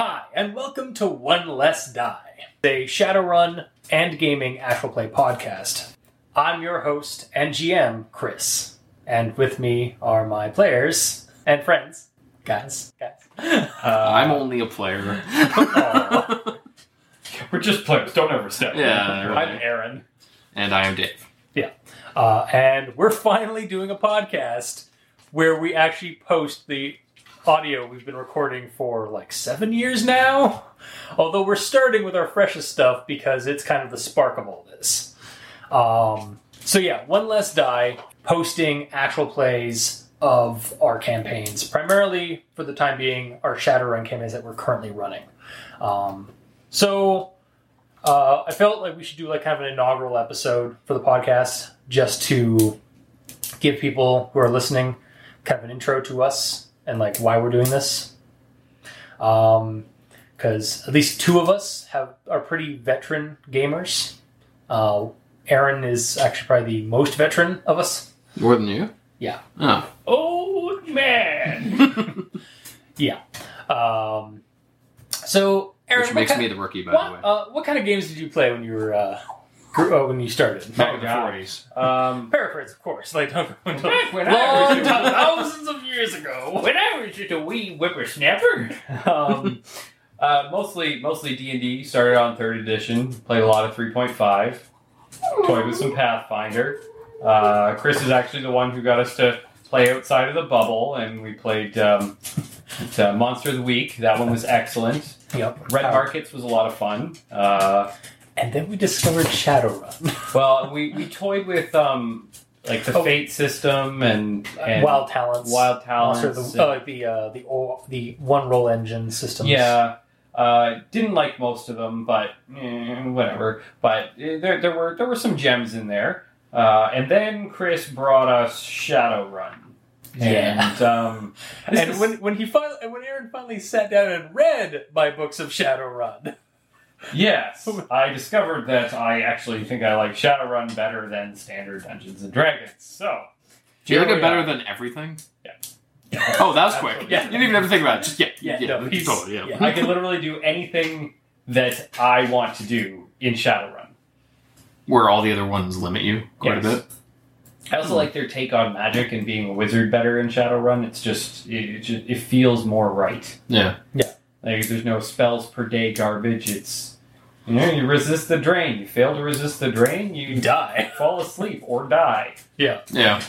Hi, and welcome to One Less Die, a Shadowrun and gaming actual play podcast. I'm your host and GM, Chris, and with me are my players and friends, guys. Guys, uh, I'm only a player. aw. We're just players. Don't overstep. Yeah, I'm right. Aaron. and I am Dave. Uh, and we're finally doing a podcast where we actually post the audio we've been recording for like seven years now. Although we're starting with our freshest stuff because it's kind of the spark of all this. Um, so yeah, one less die, posting actual plays of our campaigns, primarily for the time being our Shadowrun campaigns that we're currently running. Um, so uh, I felt like we should do like kind of an inaugural episode for the podcast, just to give people who are listening kind of an intro to us and like why we're doing this. Um, because at least two of us have are pretty veteran gamers. Uh, Aaron is actually probably the most veteran of us. More than you? Yeah. Oh. Old man. Yeah. Um, so Aaron, Which makes kind, me the rookie, by the way. what, uh, what kind of games did you play when you were uh, grew, uh, when you started? Back in the 40s. Um, Paraphrase, of course. Like don't go into Back when I was- thousands of years ago. when I was just a wee whippersnapper, um, uh, mostly mostly D and D. Started on third edition. Played a lot of three point five. Toyed with some Pathfinder. Uh, Chris is actually the one who got us to play outside of the bubble, and we played um, uh, Monster of the Week. That one was excellent. Yep. Red Markets was a lot of fun. Uh, And then we discovered Shadowrun. Well, we, we toyed with um like the Oh. fate system and, and Wild Talents. wild talents. Also the, uh, the uh, the o- the one roll engine systems. yeah, uh, didn't like most of them, but eh, whatever. But eh, there there were there were some gems in there. Uh, and then Chris brought us Shadowrun. Yeah. And um, And is- when when he finally when Aaron finally sat down and read my books of Shadowrun, yes, I discovered that I actually think I like Shadowrun better than standard Dungeons and Dragons. So Do you like it better are. than everything? Yeah. Oh, that was quick. Yeah. You didn't even have to think about it. Just, yeah. Yeah, Yeah. no, he's- totally, yeah. yeah. I can literally do anything that I want to do in Shadowrun. Where all the other ones limit you quite Yes. a bit. I also like their take on magic and being a wizard better in Shadowrun. It's just it, it, just, it feels more right. Yeah. Yeah. Like there's no spells per day garbage. It's you know you resist the drain. You fail to resist the drain, you you die. fall asleep or die. Yeah. Yeah.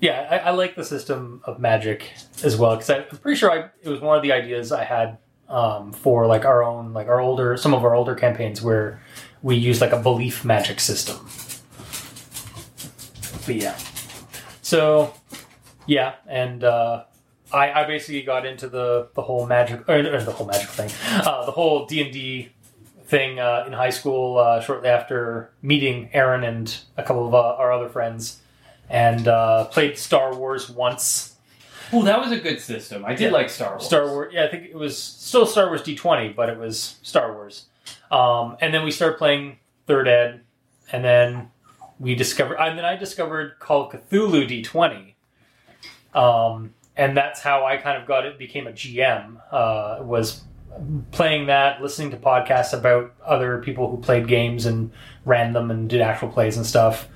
Yeah, I, I like the system of magic as well because I'm pretty sure I, it was one of the ideas I had um, for like our own, like our older, some of our older campaigns where we use like a belief magic system. But yeah, so yeah, and uh, I, I basically got into the the whole magic or, or the whole magic thing, uh, the whole D and D thing uh, in high school uh, shortly after meeting Aaron and a couple of uh, our other friends and uh, played Star Wars once. Oh, that was a good system. I did Yeah. like Star Wars. Star Wars, yeah, I think it was still Star Wars D twenty, but it was Star Wars. Um, and then we started playing Third Ed, and then we discovered, and then I discovered Call Cthulhu D twenty, um, and that's how I kind of got it. Became a GM. Uh, was playing that, listening to podcasts about other people who played games and ran them and did actual plays and stuff.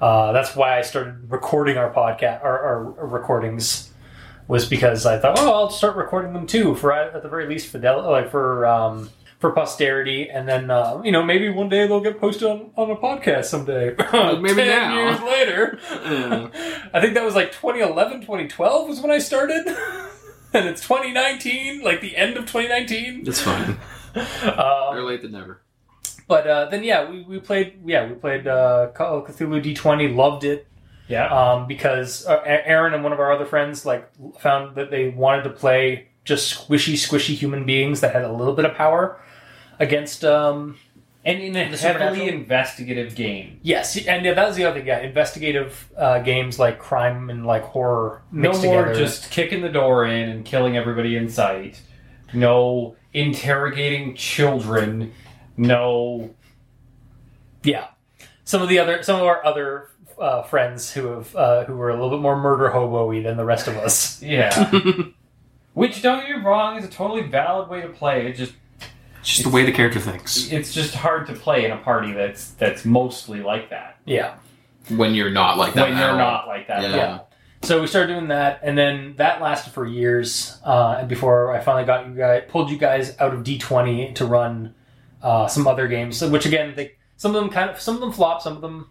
Uh, that's why I started recording our podcast, our, our recordings, was because I thought, oh, I'll start recording them too for at the very least fidelity, like for um, for posterity, and then uh, you know maybe one day they'll get posted on, on a podcast someday. maybe Ten now. years later, Yeah. I think that was like 2011, 2012 was when I started, and it's 2019, like the end of 2019. It's fine. Better Um, late than never. but uh, then yeah, we, we played yeah we played uh, Call of Cthulhu D20, loved it Yeah. um, because uh, Aaron and one of our other friends like found that they wanted to play just squishy, squishy human beings that had a little bit of power against. Um, and in a The heavily investigative game. yes, and yeah, that was the other thing. Yeah, investigative uh, games like crime and like horror No mixed more together. just kicking the door in and killing everybody in sight. No interrogating children. No yeah. Some of the other, some of our other uh, friends who have uh, who were a little bit more murder hobo-y than the rest of us. Yeah. Which don't get me wrong is a totally valid way to play. It just just the way the character thinks. it's just hard to play in a party that's that's mostly like that. Yeah. When you're not like that. when you're all. not like that. at Yeah. So we started doing that, and then that lasted for years. Uh, and before I finally got you guys, pulled you guys out of D twenty to run uh, some other games, which again, they, some of them kind of, some of them flopped, some of them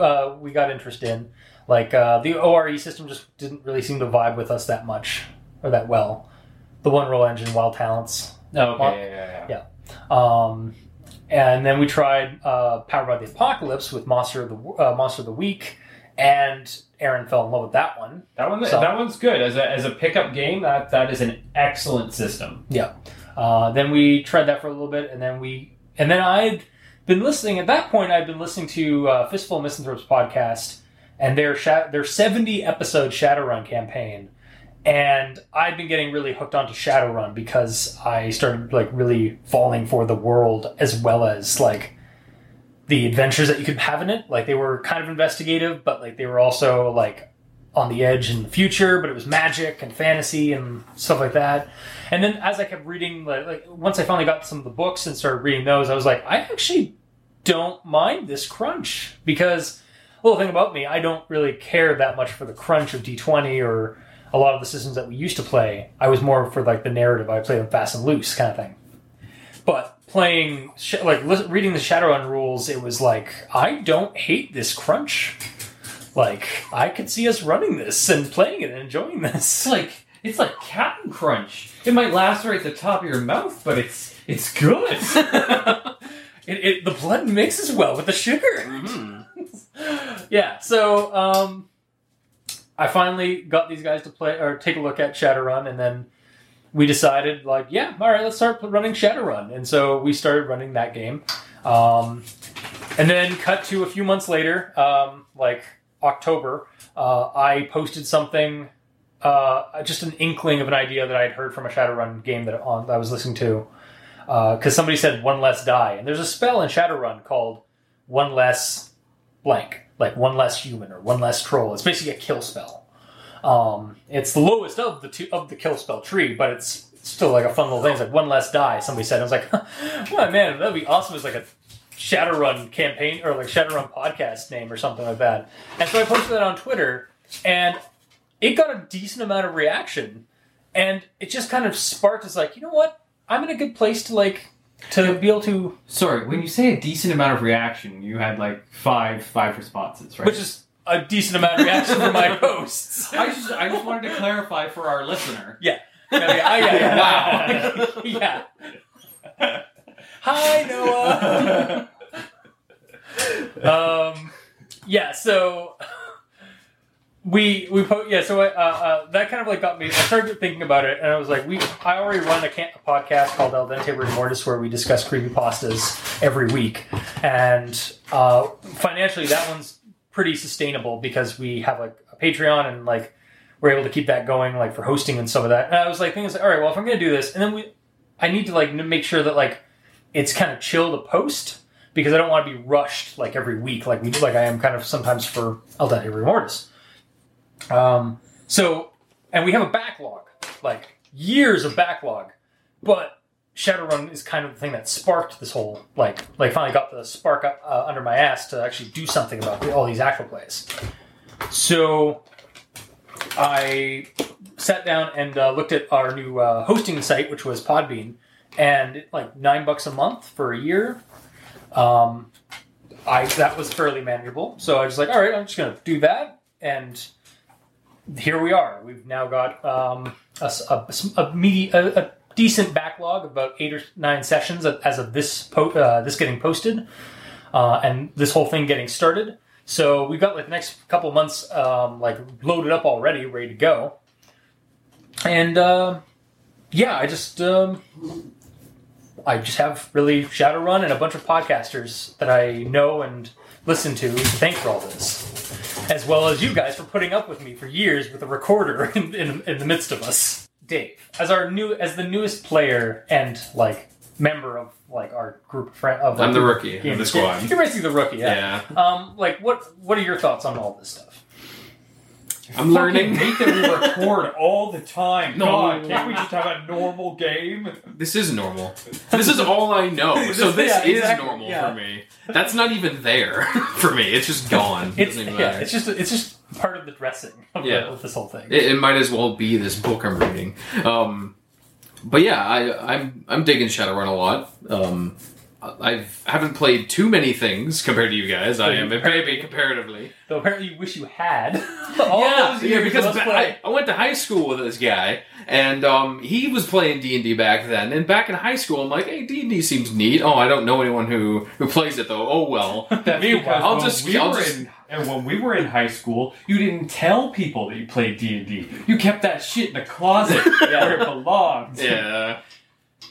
uh, we got interest in. Like uh, the ORE system just didn't really seem to vibe with us that much or that well. The one roll engine, Wild Talents, Oh, Well, okay, yeah, yeah, yeah. Um, and then we tried uh, Powered by the Apocalypse with Monster of the uh, Monster of the Week, and Aaron fell in love with that one. That one, So- that one's good as a as a pickup game. That that is an excellent system. Uh, then we tried that for a little bit, and then we and then I'd been listening. At that point, I'd been listening to uh, Fistful of Misanthropes podcast and their sha- their seventy episode Shadowrun campaign, and I'd been getting really hooked onto Shadowrun because I started like really falling for the world as well as like the adventures that you could have in it. Like they were kind of investigative, but like they were also like on the edge in the future, but it was magic and fantasy and stuff like that. And then as I kept reading, like, like once I finally got some of the books and started reading those, I was like, I actually don't mind this crunch because a little thing about me, I don't really care that much for the crunch of D20 or a lot of the systems that we used to play. I was more for like the narrative. I played them fast and loose kind of thing. But playing like reading the Shadowrun rules, it was like I don't hate this crunch. Like I could see us running this and playing it and enjoying this. It's like it's like Captain Crunch. It might lacerate the top of your mouth, but it's it's good. it, it the blood mixes well with the sugar. Mhm. yeah, so um, I finally got these guys to play or take a look at Shadowrun, and then we decided, like, yeah, all right, let's start running Shadowrun, and so we started running that game. Um, and then cut to a few months later, um, like October, uh, I posted something, uh, just an inkling of an idea that I'd heard from a Shadowrun game that, on, that I was listening to, because somebody said one less die, and there's a spell in Shadowrun called one less blank, like one less human or one less troll. It's basically a kill spell. Um, it's the lowest of the two of the kill spell tree, but it's still like a fun little thing. It's like one less die. Somebody said. I was like, oh man, that'd be awesome It's like a Shadowrun campaign or like Shadowrun podcast name or something like that. And so I posted that on Twitter, and it got a decent amount of reaction, and it just kind of sparked. It's like, you know what? I'm in a good place to like to be able to, Sorry, when you say a decent amount of reaction, you had like five five responses, right? which is a decent amount of reaction from my hosts. I just I just wanted to clarify for our listener. Yeah, yeah, yeah, yeah, yeah. yeah. Hi, Noah. um, yeah. So we we po- yeah. So uh, uh, that kind of like got me. I started thinking about it, and I was like, we. I already run a, can- a podcast called El Dente Rigor Mortis where we discuss creepy pastas every week, and uh, financially that one's pretty sustainable because we have like a Patreon and like we're able to keep that going like for hosting and some of that. And I was like, thinking, all right, well, if I'm to do this, and then we, I need to like make sure that like it's kind of chill to post because I don't want to be rushed like every week, like we like I am kind of sometimes for El Dente Rigor Mortis. Um, so, and we have a backlog, like years of backlog, but Shadowrun is kind of the thing that sparked this whole like like finally got the spark uh, under my ass to actually do something about all these actual plays. So I sat down and uh, looked at our new uh, hosting site, which was Podbean, and like nine bucks a month for a year. Um, I that was fairly manageable, so I was like, all right, I'm just gonna do that, and here we are. We've now got um, a, a a medi- a, decent backlog about eight or nine sessions as of this po- uh, this getting posted, uh, and this whole thing getting started. So we've got like the next couple months um, like loaded up already, ready to go. And uh, yeah, I just um, I just have really Shadowrun and a bunch of podcasters that I know and listen to to thank for all this, as well as you guys for putting up with me for years with a recorder in, in, in the midst of us. Dave, as our new as the newest player and like member of like our group of friends of I'm the rookie of the squad. You're basically the rookie, yeah. Yeah. Um, like what what are your thoughts on all this stuff? I'm learning. Hate that we record all the time. No. God, can't we just have a normal game? This is normal. This is all I know. So this Yeah, is exactly, normal yeah. for me. That's not even there for me. It's just gone. It's yeah, it's just it's just part of the dressing of, Yeah. the, of this whole thing. It, it might as well be this book I'm reading. Um, but yeah, I, I'm I'm digging Shadowrun a lot. Um, I haven't played too many things compared to you guys. I am a baby comparatively. Though apparently you wish you had all yeah, yeah, because I, I went to high school with this guy, and um, he was playing D and D back then. And back in high school, I'm like, hey, D and D seems neat. Oh, I don't know anyone who who plays it though. Oh well. That's Meanwhile, because I'll just- we I'll were just- in and when we were in high school, you didn't tell people that you played D and D. You kept that shit in the closet where it belonged. yeah.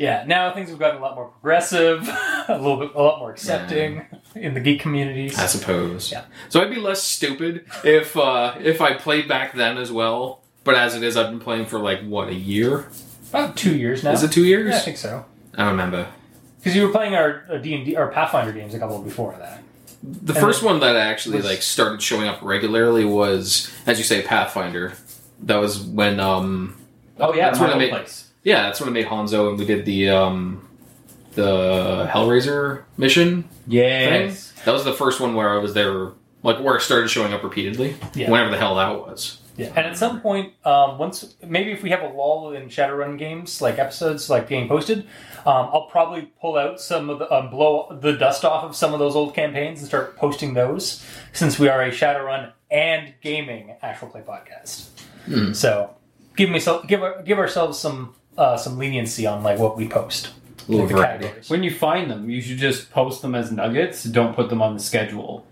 Yeah, now things have gotten a lot more progressive, a little bit, a lot more accepting in the geek communities. I suppose. Yeah. So I'd be less stupid if uh, if I played back then as well. But as it is, I've been playing for like what a year. About two years now. Is it two years? Yeah, I think so. I don't remember. Because you were playing our uh, D and D, our Pathfinder games a couple before that. The And first one that actually was- like started showing up regularly was, as you say, Pathfinder. That was when um Oh yeah, That's what I my made- place. Yeah, that's when I made Hanzo and we did the um the Hellraiser mission Yes. thing. That was the first one where I was there like where it started showing up repeatedly. Yeah. Whenever the hell that was. Yeah, and at some point, um, once maybe if we have a lull in Shadowrun games, like episodes like being posted, um, I'll probably pull out some of the um, blow the dust off of some of those old campaigns and start posting those, since we are a Shadowrun and gaming actual play podcast. Hmm. So give me so give give ourselves some uh, some leniency on like what we post. A little Like the variety. categories. When you find them, you should just post them as nuggets. Don't put them on the schedule.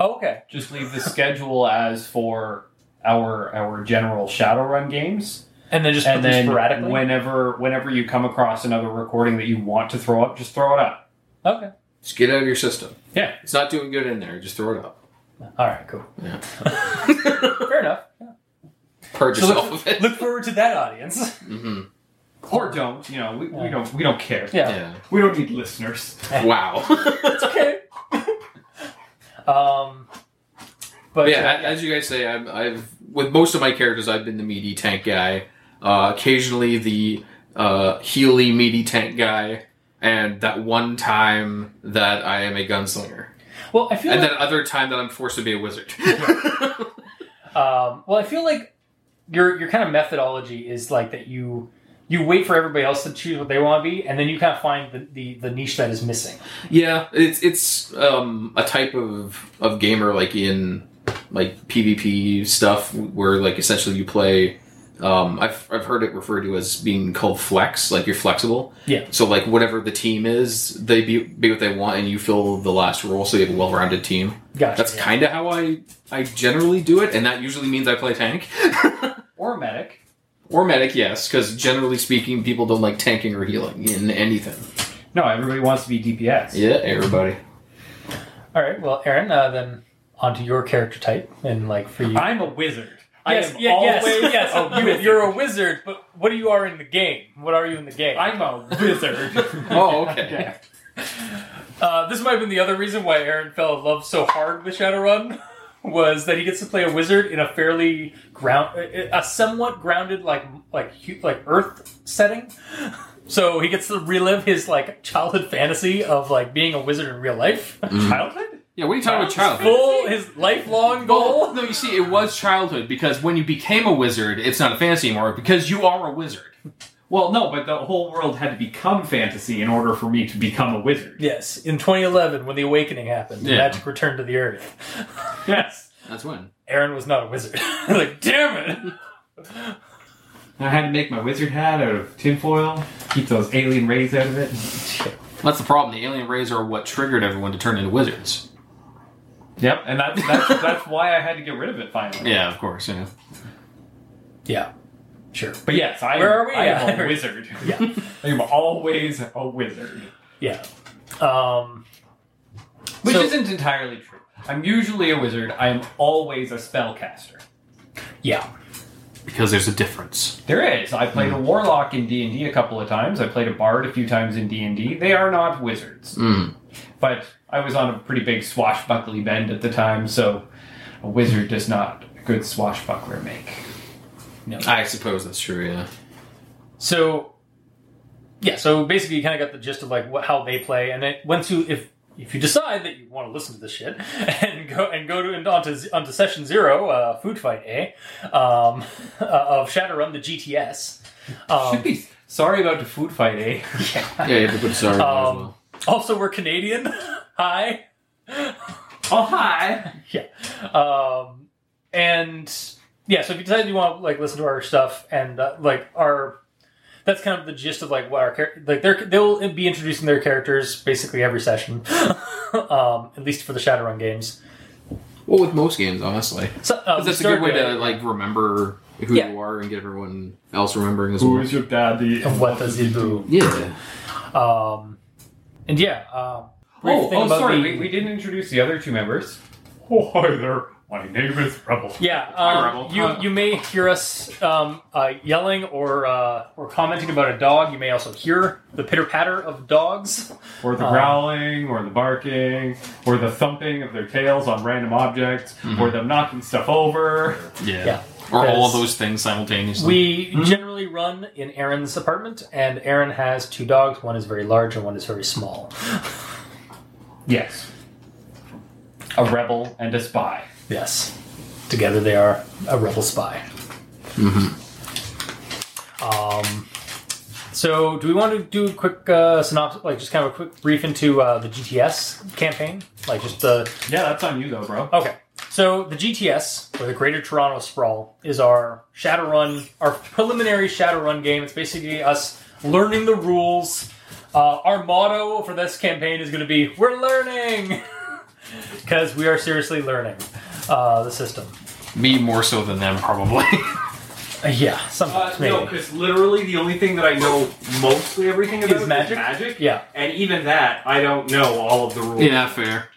Oh, okay. Just leave the schedule as for our our general Shadowrun games. And then just and put them then sporadically. whenever whenever you come across another recording that you want to throw up, just throw it up. okay. Just get it out of your system. Yeah. It's not doing good in there. Just throw it up. All right. Cool. Yeah. Fair enough. Yeah. Purge So yourself look, of it. look forward to that audience. hmm Or don't. You know, we, we don't we don't care. Yeah. Yeah. We don't need listeners. Wow. It's okay. um, but yeah, uh, a- as you guys say, I've, I've with most of my characters, I've been the meaty tank guy. Uh, occasionally, the uh, healy meaty tank guy, and that one time that I am a gunslinger, well, I feel and like, that other time that I'm forced to be a wizard. um, well, I feel like your your kind of methodology is like that you you wait for everybody else to choose what they want to be, and then you kind of find the, the, the niche that is missing. yeah, it's it's um, a type of of gamer like in like PvP stuff where like essentially you play. Um, I've I've heard it referred to as being called flex, like you're flexible. Yeah. So like whatever the team is, they be be what they want, and you fill the last role, so you have a well-rounded team. Gotcha. That's yeah. kind of how I I generally do it, and that usually means I play tank Or medic. Or medic. Yes, because generally speaking, people don't like tanking or healing in anything. No, everybody wants to be DPS. Yeah, everybody. All right. Well, Aaron, uh, then onto your character type, and like for you. I'm a wizard. I yes, am yeah, always yes, yes. a You, wizard. you're a wizard, but what do you are in the game? What are you in the game? I'm a wizard. Oh, okay. Uh, this might have been the other reason why Aaron fell in love so hard with Shadowrun was that he gets to play a wizard in a fairly ground, a somewhat grounded like like like Earth setting. So he gets to relive his like childhood fantasy of like being a wizard in real life. Mm-hmm. Childhood? Yeah, what are you talking about, childhood? Full his lifelong goal. Well, no, you see, it was childhood because when you became a wizard, it's not a fantasy anymore because you are a wizard. Well, no, but the whole world had to become fantasy in order for me to become a wizard. Yes, in 2011 when the awakening happened, Yeah. magic returned to the earth. Yes. That's when. Aaron was not a wizard. like, damn it! I had to make my wizard hat out of tinfoil, keep those alien rays out of it. That's the problem. The alien rays are what triggered everyone to turn into wizards. Yep, and that's that's that's why I had to get rid of it finally. Yeah, of course. Yeah. Yeah, sure. But yes, I Where am, are we? I am a wizard. Yeah. I am always a wizard. Yeah. Um, Which So- isn't entirely true. I'm usually a wizard. I am always a spellcaster. yeah. Because there's a difference. There is. I played a warlock in D and D a couple of times. I played a bard a few times in D and D. They are not wizards, Mm. but I was on a pretty big swashbuckly bend at the time, so a wizard does not a good swashbuckler make. I suppose that's true. Yeah. So, yeah. So basically, you kind of got the gist of like what, how they play, and then once you if if you decide that you want to listen to this shit and go and go to and onto onto session zero, uh, food fight A, um, uh, of Shadowrun, the GTS. Um, Should be sorry about the food fight, eh? yeah. Yeah, you have to put sorry. Um, Also, we're Canadian. Hi. Oh hi. Yeah. Um, and yeah, so if you decide you want to like listen to our stuff and uh, like our, that's kind of the gist of like what our char- like they're they'll be introducing their characters basically every session, um, at least for the Shadowrun games. well, with most games, honestly, So uh, 'Cause that's a good way to like remember who Yeah. you are and get everyone else remembering as well. Who is your daddy? And what does he do? Yeah. Um, and yeah. Um, brief Oh, thing oh sorry, the- we, we didn't introduce the other two members. Oh, hi there. My name is Rebel. Yeah, um, Rebel. you you may hear us um, uh, yelling or uh, or commenting about a dog. You may also hear the pitter patter of dogs. Or the Um, growling, or the barking, or the thumping of their tails on random objects, or them knocking stuff over. Yeah. Yeah. Or all of those things simultaneously. We generally run in Aaron's apartment, and Aaron has two dogs. One is very large, and one is very small. Yes. A rebel and a spy. Yes, together they are a rebel spy. Um. So, do we want to do a quick uh, synopsis, like just kind of a quick brief into uh, the GTS campaign, like just the Yeah, that's on you though, bro. Okay. So the GTS, or the Greater Toronto Sprawl, is our Shadowrun, our preliminary Shadowrun game. It's basically us learning the rules. Uh, our motto for this campaign is going to be "We're learning," because we are seriously learning uh, the system. Me more so than them, probably. Uh, yeah, Uh, sometimes no, maybe. because literally the only thing that I know mostly everything about Is magic? magic. Yeah. And even that, I don't know all of the rules. yeah, fair.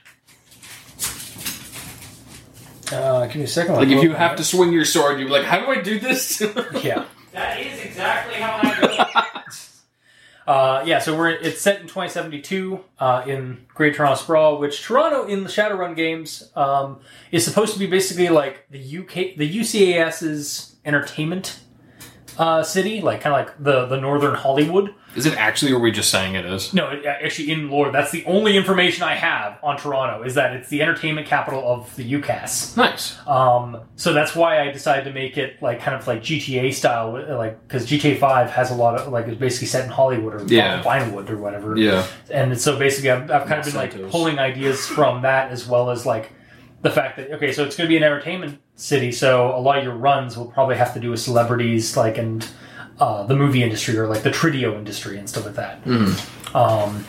Uh, give me a second. Like if you have to swing your sword, you're like, how do I do this? yeah. That is exactly how I do it. Uh, yeah, so we're it's set in 2072 uh, in Great Toronto Sprawl, which Toronto in the Shadowrun games um, is supposed to be basically like the UK, the UCAS's entertainment uh, city, like kind of like the the Northern Hollywood. Is it actually, or are we just saying it is? No, actually, in lore, that's the only information I have on Toronto is that it's the entertainment capital of the UCAS. Nice. Um, so that's why I decided to make it like kind of like GTA style, like because GTA Five has a lot of like it's basically set in Hollywood or Yeah. Vinewood or whatever. Yeah. And so basically, I've, I've kind of been like pulling ideas from that as well as like the fact that okay, so it's going to be an entertainment city, so a lot of your runs will probably have to do with celebrities, like and uh, the movie industry or like the Trideo industry and stuff like that. Mhm. Um,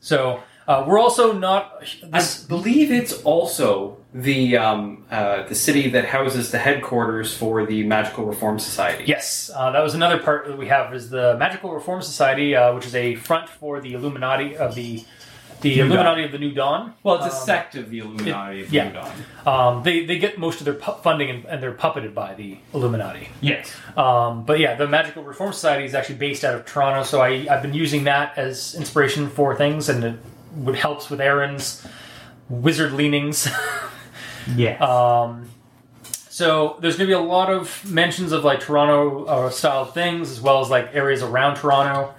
so uh, we're also not. I believe it's also the um, uh, the city that houses the headquarters for the Magical Reform Society. Yes, uh, that was another part that we have is the Magical Reform Society, uh, which is a front for the Illuminati of the the New Illuminati of the New Dawn. Well, it's a Um, sect of the Illuminati. it- of yeah. New Dawn. Um, they they get most of their pu- funding and, and they're puppeted by the Illuminati. Yes. Um, but yeah, the Magical Reform Society is actually based out of Toronto, so I I've been using that as inspiration for things, and it would helps with Aaron's wizard leanings. Yes. Um, so there's going to be a lot of mentions of like Toronto uh, style things, as well as like areas around Toronto,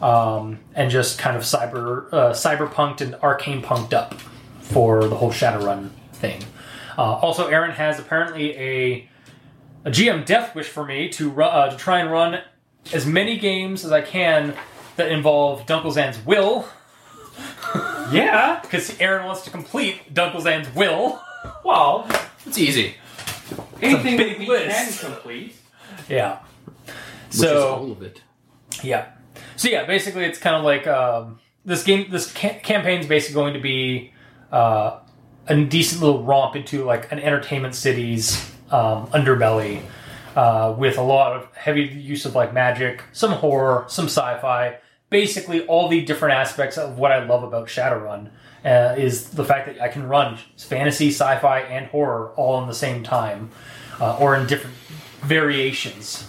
um, and just kind of cyber uh, cyberpunked and arcane punked up for the whole Shadowrun thing. Uh, also, Aaron has apparently a a GM death wish for me to ru- uh, to try and run as many games as I can that involve Dunkelzahn's will, yeah. because Aaron wants to complete Dunkelzahn's will. Well, It's easy. anything big that we list. can complete. Yeah. Which is So all of it. Yeah. So yeah, basically, it's kind of like um, this game. This ca- campaign's basically going to be uh, a decent little romp into like an entertainment city's um, underbelly, uh, with a lot of heavy use of like magic, some horror, some sci-fi. Basically, all the different aspects of what I love about Shadowrun uh, is the fact that I can run fantasy, sci-fi, and horror all in the same time, uh, or in different variations.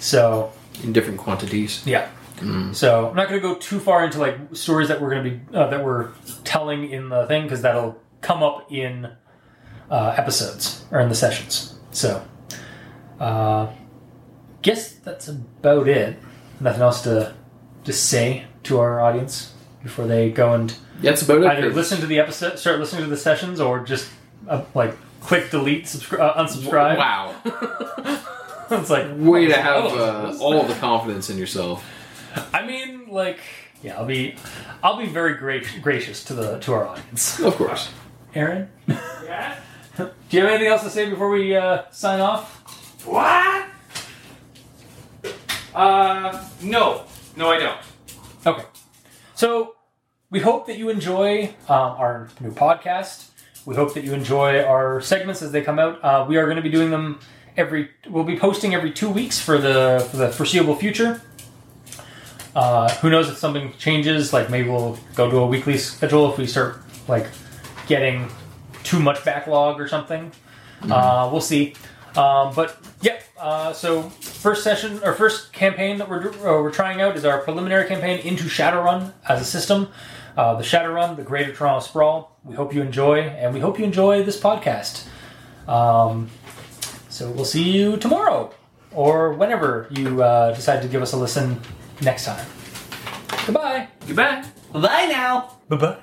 So In different quantities. yeah. So I'm not going to go too far into like stories that we're going to be uh, that we're telling in the thing because that'll come up in uh, episodes or in the sessions. So, uh, guess that's about it. Nothing else to to say to our audience before they go and Yeah, that's about it. either listen to the episode, start listening to the sessions, or just uh, like click delete, subscri- uh, unsubscribe. Wow. it's like Way to have oh, uh, all the confidence in yourself. I mean, like, yeah, I'll be, I'll be very gra- gracious to the to our audience. Of course. Aaron, Yeah. do you have anything else to say before we uh, sign off? What? Uh, no. No, I don't. Okay. So we hope that you enjoy um, our new podcast. We hope that you enjoy our segments as they come out. Uh, we are going to be doing them every. We'll be posting every two weeks for the for the foreseeable future. Uh, who knows if something changes? Like maybe we'll go to a weekly schedule if we start like getting too much backlog or something. Uh, we'll see. Um, but yeah, uh, so first session or first campaign that we're uh, we're trying out is our preliminary campaign into Shadowrun as a system. Uh, the Shadowrun, the Greater Toronto Sprawl. We hope you enjoy, and we hope you enjoy this podcast. Um, so we'll see you tomorrow, or whenever you uh, decide to give us a listen next time. Goodbye. Goodbye. Bye now. Bye bye.